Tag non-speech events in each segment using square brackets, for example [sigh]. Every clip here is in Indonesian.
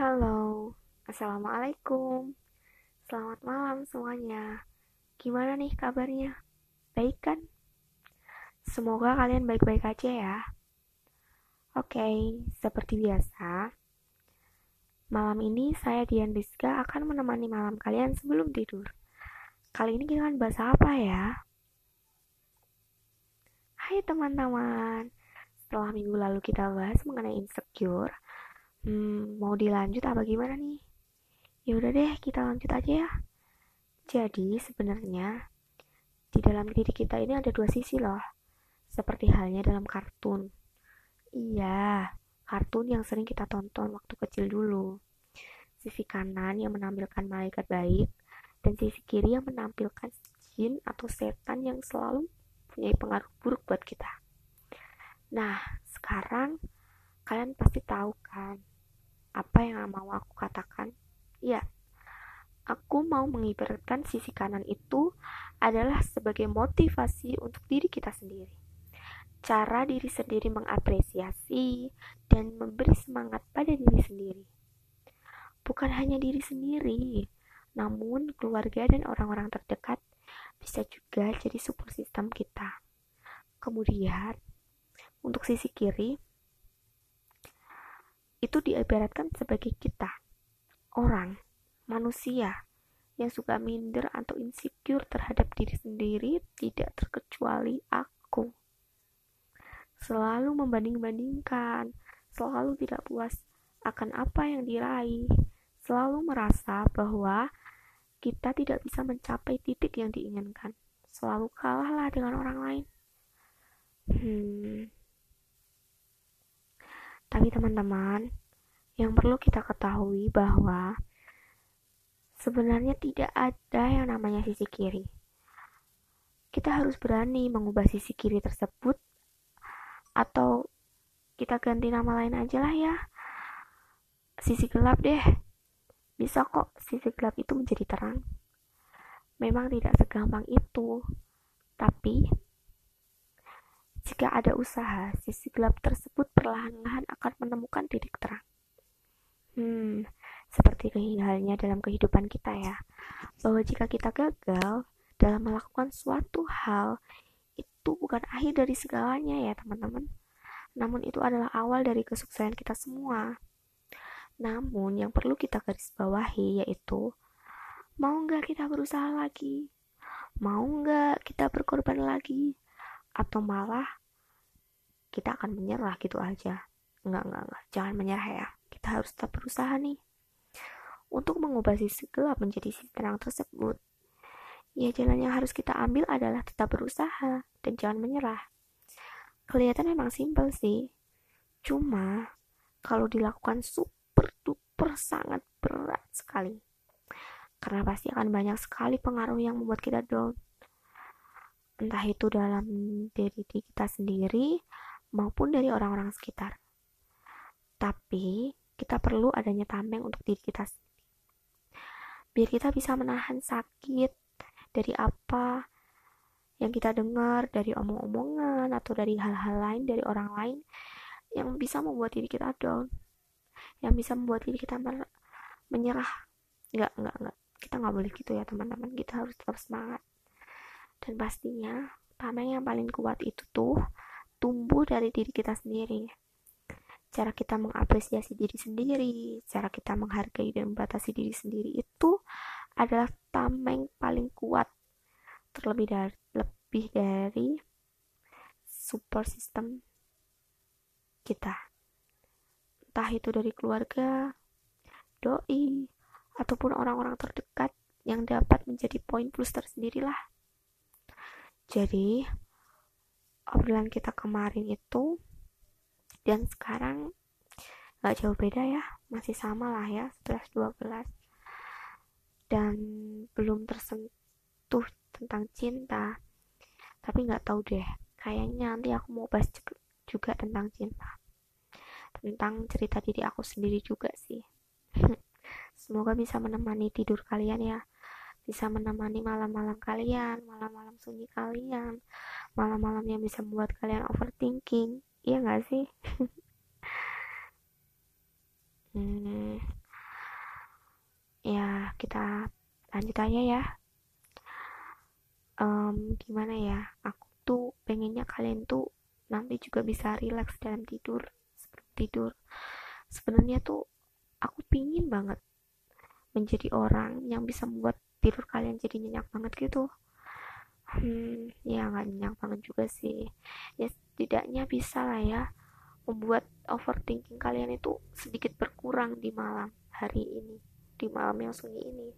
Halo, Assalamualaikum. Selamat malam semuanya. Gimana nih kabarnya? Baik kan? Semoga kalian baik-baik aja ya. Oke, seperti biasa, malam ini saya Dian Rizka akan menemani malam kalian sebelum tidur. Kali ini kita akan bahas apa ya? Hai teman-teman, setelah minggu lalu kita bahas mengenai insecure, hmm, mau dilanjut apa gimana nih? Ya udah deh, kita lanjut aja ya. Jadi sebenarnya di dalam diri kita ini ada dua sisi loh, seperti halnya dalam kartun. Iya, kartun yang sering kita tonton waktu kecil dulu. Sisi kanan yang menampilkan malaikat baik, dan sisi kiri yang menampilkan jin atau setan yang selalu punya pengaruh buruk buat kita. Nah, sekarang kalian pasti tahu kan apa yang mau aku katakan? Ya, aku mau mengibaratkan sisi kanan itu adalah sebagai motivasi untuk diri kita sendiri cara diri sendiri mengapresiasi dan memberi semangat pada diri sendiri. Bukan hanya diri sendiri, namun keluarga dan orang-orang terdekat bisa juga jadi support system kita. Kemudian, untuk sisi kiri, itu diibaratkan sebagai kita, orang, manusia, yang suka minder atau insecure terhadap diri sendiri tidak terkecuali aku selalu membanding-bandingkan, selalu tidak puas akan apa yang diraih, selalu merasa bahwa kita tidak bisa mencapai titik yang diinginkan, selalu kalahlah dengan orang lain. Hmm. Tapi teman-teman, yang perlu kita ketahui bahwa sebenarnya tidak ada yang namanya sisi kiri. Kita harus berani mengubah sisi kiri tersebut atau kita ganti nama lain aja lah ya. Sisi gelap deh. Bisa kok sisi gelap itu menjadi terang. Memang tidak segampang itu. Tapi jika ada usaha sisi gelap tersebut perlahan-lahan akan menemukan titik terang hmm seperti halnya dalam kehidupan kita ya bahwa jika kita gagal dalam melakukan suatu hal itu bukan akhir dari segalanya ya teman-teman. Namun itu adalah awal dari kesuksesan kita semua. Namun yang perlu kita garis bawahi yaitu mau nggak kita berusaha lagi? Mau nggak kita berkorban lagi? Atau malah kita akan menyerah gitu aja? Enggak, enggak, enggak. Jangan menyerah ya. Kita harus tetap berusaha nih. Untuk mengubah sisi gelap menjadi sisi terang tersebut, ya jalan yang harus kita ambil adalah tetap berusaha dan jangan menyerah. Kelihatan memang simpel sih, cuma kalau dilakukan super duper sangat berat sekali. Karena pasti akan banyak sekali pengaruh yang membuat kita down. Entah itu dalam diri kita sendiri maupun dari orang-orang sekitar. Tapi kita perlu adanya tameng untuk diri kita sendiri. Biar kita bisa menahan sakit, dari apa yang kita dengar dari omong-omongan atau dari hal-hal lain dari orang lain yang bisa membuat diri kita down yang bisa membuat diri kita menyerah nggak nggak nggak kita nggak boleh gitu ya teman-teman kita harus tetap semangat dan pastinya tameng yang paling kuat itu tuh tumbuh dari diri kita sendiri. Cara kita mengapresiasi diri sendiri cara kita menghargai dan membatasi diri sendiri itu adalah tameng paling kuat. Terlebih dari lebih dari support system kita. Entah itu dari keluarga doi ataupun orang-orang terdekat yang dapat menjadi poin plus tersendirilah jadi obrolan kita kemarin itu dan sekarang gak jauh beda ya masih sama lah ya 11 12 dan belum tersentuh tentang cinta tapi nggak tahu deh kayaknya nanti aku mau bahas juga tentang cinta. Tentang cerita diri aku sendiri juga sih. [laughs] Semoga bisa menemani tidur kalian ya bisa menemani malam-malam kalian, malam-malam sunyi kalian, malam-malam yang bisa membuat kalian overthinking, iya nggak sih? [laughs] hmm, ya kita lanjut aja ya. Um, gimana ya? Aku tuh pengennya kalian tuh nanti juga bisa relax dalam tidur, sebelum tidur. Sebenarnya tuh aku pingin banget menjadi orang yang bisa membuat tidur kalian jadi nyenyak banget gitu. Hmm ya nggak nyenyak banget juga sih. Ya setidaknya bisa lah ya membuat overthinking kalian itu sedikit berkurang di malam hari ini di malam yang sunyi ini.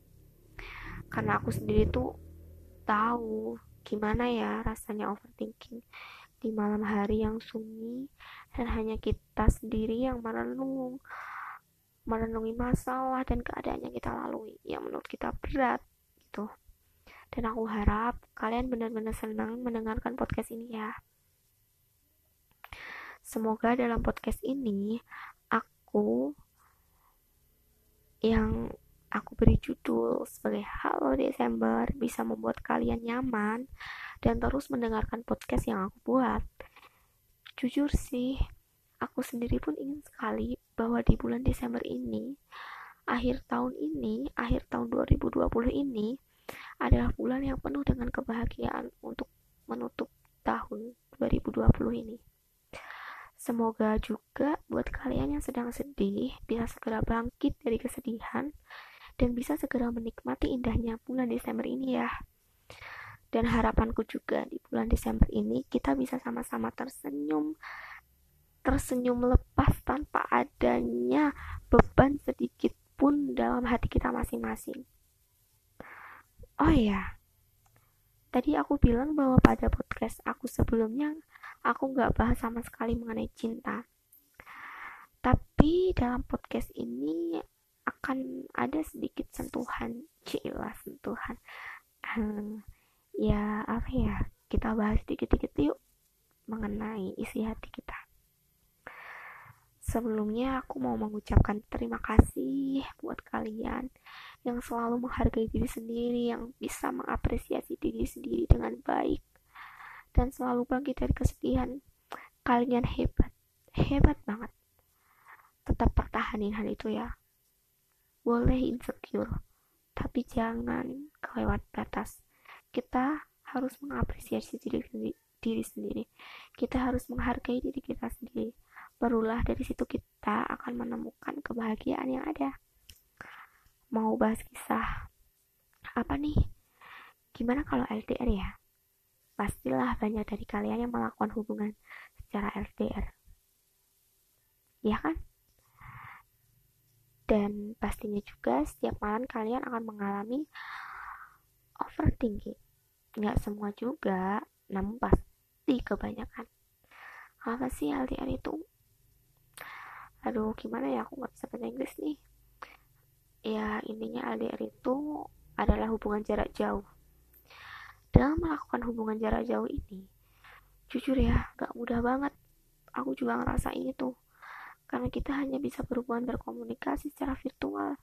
Karena aku sendiri tuh tahu gimana ya rasanya overthinking di malam hari yang sunyi dan hanya kita sendiri yang merenung merenungi masalah dan keadaan yang kita lalui. Yang menurut kita berat gitu dan aku harap kalian benar-benar senang mendengarkan podcast ini ya semoga dalam podcast ini aku yang aku beri judul sebagai Halo Desember bisa membuat kalian nyaman dan terus mendengarkan podcast yang aku buat. Jujur sih, aku sendiri pun ingin sekali bahwa di bulan Desember ini, akhir tahun ini, akhir tahun 2020 ini adalah bulan yang penuh dengan kebahagiaan untuk menutup tahun 2020 ini. Semoga juga buat kalian yang sedang sedih bisa segera bangkit dari kesedihan dan bisa segera menikmati indahnya bulan Desember ini ya. Dan harapanku juga di bulan Desember ini kita bisa sama-sama tersenyum, tersenyum lepas tanpa adanya beban sedikit pun dalam hati kita masing-masing. Oh iya, tadi aku bilang bahwa pada podcast aku sebelumnya aku nggak bahas sama sekali mengenai cinta. Tapi dalam podcast ini akan ada sedikit sentuhan cila sentuhan hmm, ya apa ya kita bahas dikit-dikit yuk mengenai isi hati kita sebelumnya aku mau mengucapkan terima kasih buat kalian yang selalu menghargai diri sendiri yang bisa mengapresiasi diri sendiri dengan baik dan selalu bangkit dari kesedihan kalian hebat hebat banget tetap pertahanin hal itu ya boleh insecure, tapi jangan kelewat batas. Kita harus mengapresiasi diri, diri sendiri. Kita harus menghargai diri kita sendiri. Barulah dari situ kita akan menemukan kebahagiaan yang ada. Mau bahas kisah apa nih? Gimana kalau LDR ya? Pastilah banyak dari kalian yang melakukan hubungan secara LDR. Ya kan? dan pastinya juga setiap malam kalian akan mengalami overthinking nggak semua juga namun pasti kebanyakan apa sih LDR itu aduh gimana ya aku nggak bisa bahasa Inggris nih? Ya intinya LDR itu adalah hubungan jarak jauh. Dalam melakukan hubungan jarak jauh ini jujur ya gak mudah banget. Aku juga ngerasain itu. Karena kita hanya bisa berhubungan berkomunikasi secara virtual.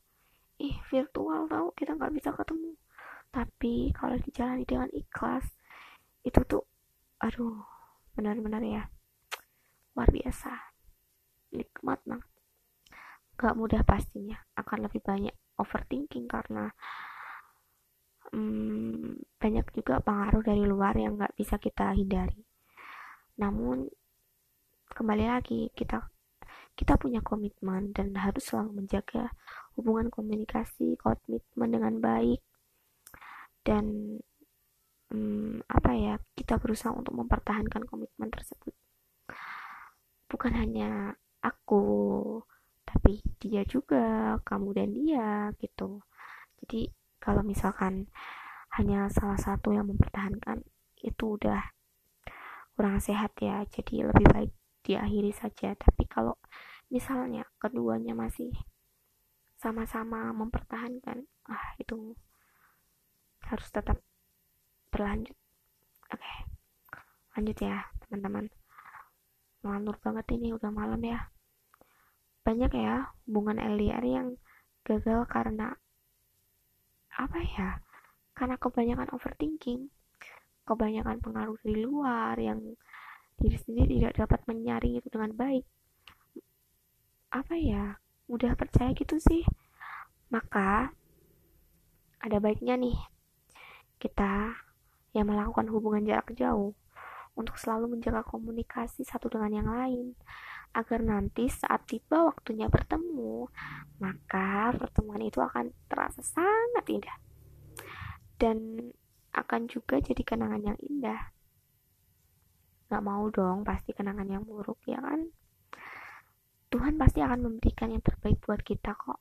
Ih virtual tau kita nggak bisa ketemu. Tapi kalau dijalani dengan ikhlas itu tuh aduh benar-benar ya luar biasa nikmat banget. Gak mudah pastinya akan lebih banyak overthinking karena hmm, banyak juga pengaruh dari luar yang nggak bisa kita hindari. Namun kembali lagi kita kita punya komitmen dan harus selalu menjaga hubungan komunikasi komitmen dengan baik dan hmm, apa ya kita berusaha untuk mempertahankan komitmen tersebut. Bukan hanya aku tapi dia juga kamu dan dia gitu. Jadi kalau misalkan hanya salah satu yang mempertahankan itu udah kurang sehat ya. Jadi lebih baik diakhiri saja. Tapi kalau misalnya keduanya masih sama-sama mempertahankan ah itu harus tetap berlanjut. Oke okay. lanjut ya teman-teman ngelantur banget ini udah malam ya. Banyak ya hubungan LDR yang gagal karena apa ya? Karena kebanyakan overthinking kebanyakan pengaruh dari luar yang diri sendiri tidak dapat menyaring itu dengan baik. Apa ya? Mudah percaya gitu sih. Maka ada baiknya nih kita yang melakukan hubungan jarak jauh untuk selalu menjaga komunikasi satu dengan yang lain. Agar nanti saat tiba waktunya bertemu maka pertemuan itu akan terasa sangat indah. Dan akan juga jadi kenangan yang indah. Gak mau dong pasti kenangan yang buruk ya kan? Tuhan pasti akan memberikan yang terbaik buat kita kok.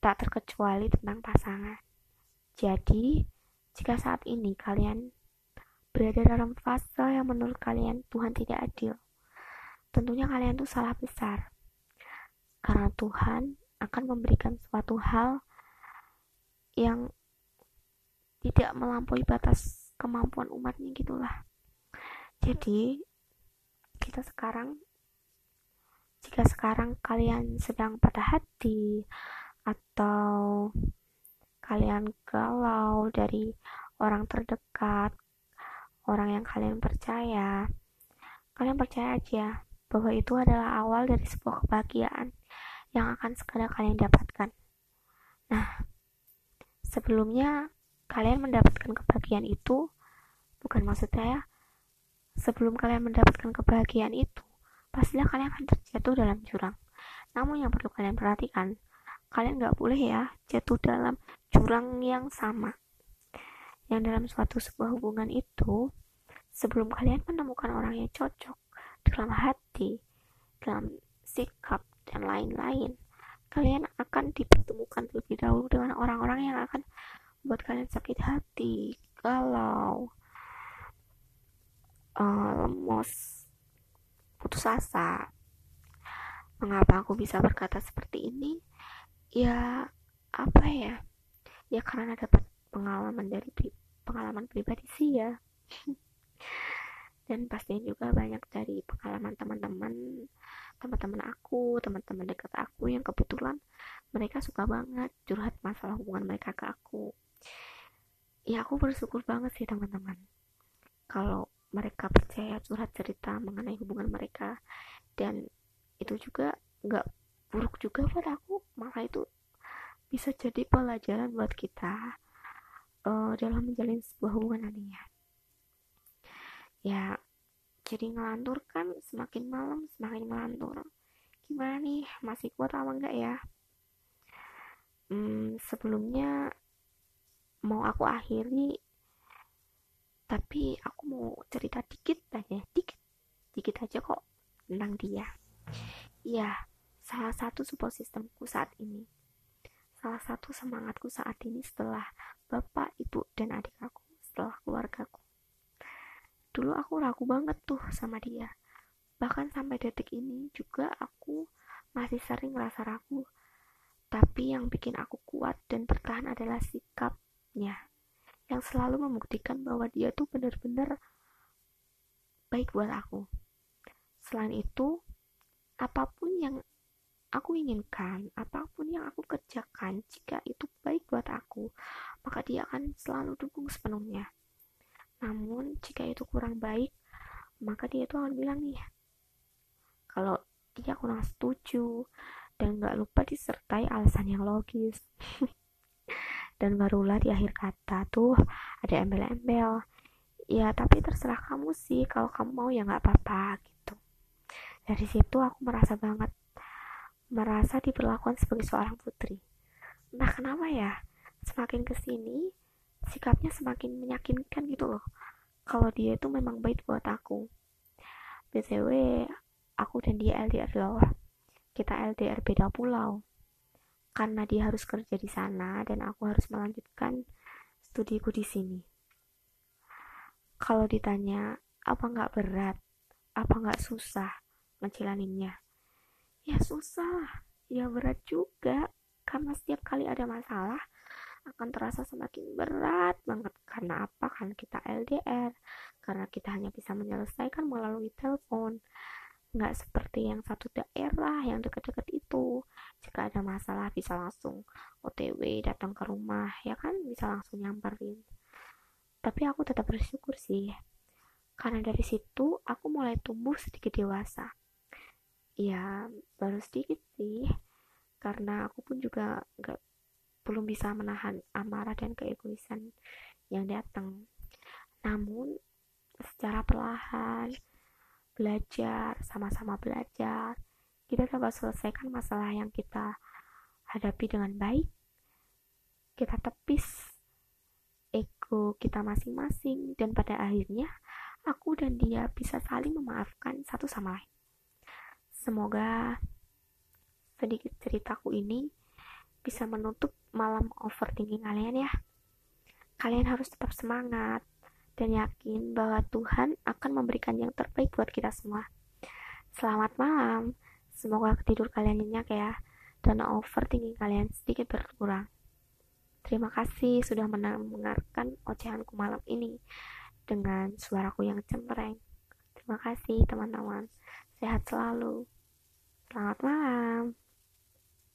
Tak terkecuali tentang pasangan. Jadi jika saat ini kalian berada dalam fase yang menurut kalian Tuhan tidak adil tentunya kalian tuh salah besar. Karena Tuhan akan memberikan suatu hal yang tidak melampaui batas kemampuan umatnya gitulah. Jadi, kita sekarang jika sekarang kalian sedang patah hati atau kalian galau dari orang terdekat, orang yang kalian percaya, kalian percaya aja bahwa itu adalah awal dari sebuah kebahagiaan yang akan segera kalian dapatkan. Nah, sebelumnya kalian mendapatkan kebahagiaan itu, bukan maksud saya, sebelum kalian mendapatkan kebahagiaan itu, pastilah kalian akan terjatuh dalam jurang. Namun yang perlu kalian perhatikan, kalian nggak boleh ya jatuh dalam jurang yang sama. Yang dalam suatu sebuah hubungan itu, sebelum kalian menemukan orang yang cocok, dalam hati, dalam sikap, dan lain-lain. Kalian akan dipertemukan terlebih dahulu dengan orang-orang yang akan membuat kalian sakit hati, galau, uh, lemos, putus asa. Mengapa aku bisa berkata seperti ini? Ya, apa ya? Ya karena dapat pengalaman dari pengalaman pribadi sih ya. dan pastinya juga banyak dari pengalaman teman-teman teman-teman aku teman-teman dekat aku yang kebetulan mereka suka banget curhat masalah hubungan mereka ke aku. Ya aku bersyukur banget sih teman-teman. Kalau mereka percaya curhat cerita mengenai hubungan mereka dan itu juga nggak buruk juga buat aku malah itu bisa jadi pelajaran buat kita uh, dalam menjalin sebuah hubungan nantinya ya jadi ngelantur kan semakin malam semakin ngelantur gimana nih masih kuat apa enggak ya? Hmm, sebelumnya mau aku akhiri tapi aku mau cerita dikit aja dikit dikit aja kok tentang dia. Iya salah satu support sistemku saat ini salah satu semangatku saat ini setelah bapak ibu dan adik aku setelah keluargaku. Dulu aku ragu banget tuh sama dia. Bahkan sampai detik ini juga aku masih sering merasa ragu. Tapi yang bikin aku kuat dan bertahan adalah sikapnya yang selalu membuktikan bahwa dia tuh bener-bener baik buat aku. Selain itu apa pun yang aku inginkan, apa pun yang aku kerjakan, jika itu baik buat aku, maka dia akan selalu dukung sepenuhnya. Namun, jika itu kurang baik, maka dia itu akan bilang nih, kalau dia kurang setuju, dan gak lupa disertai alasan yang logis. [laughs] dan barulah di akhir kata tuh ada embel-embel. Ya, tapi terserah kamu sih, kalau kamu mau ya gak apa-apa gitu. Dari situ aku merasa banget, merasa diperlakukan sebagai seorang putri. Entah kenapa ya, semakin ke sini, sikapnya semakin meyakinkan gitu loh. Kalau dia itu memang baik buat aku. Btw aku dan dia LDR loh. Kita LDR beda pulau. Karena dia harus kerja di sana dan aku harus melanjutkan studiku di sini. Kalau ditanya apa nggak berat? Apa nggak susah ngejalaninnya ya susah. Ya berat juga. Karena setiap kali ada masalah akan terasa semakin berat banget. Karena apa? Kan kita LDR karena kita hanya bisa menyelesaikan melalui telepon. Nggak seperti yang satu daerah yang dekat-dekat itu. Jika ada masalah bisa langsung OTW datang ke rumah ya kan? Bisa langsung nyamperin. Tapi aku tetap bersyukur sih. Karena dari situ aku mulai tumbuh sedikit dewasa ya baru sedikit sih karena aku pun juga nggak belum bisa menahan amarah dan keegoisan yang datang. Namun, secara perlahan, belajar, sama-sama belajar, kita dapat selesaikan masalah yang kita hadapi dengan baik. Kita tepis ego kita masing-masing dan pada akhirnya aku dan dia bisa saling memaafkan satu sama lain. Semoga sedikit ceritaku ini bisa menutup malam overthinking kalian ya. Kalian harus tetap semangat dan yakin bahwa Tuhan akan memberikan yang terbaik buat kita semua. Selamat malam. Semoga tidur kalian nyenyak ya dan overthinking kalian sedikit berkurang. Terima kasih sudah mendengarkan ocehanku malam ini dengan suaraku yang cempreng. Terima kasih teman-teman. Sehat selalu. Selamat malam.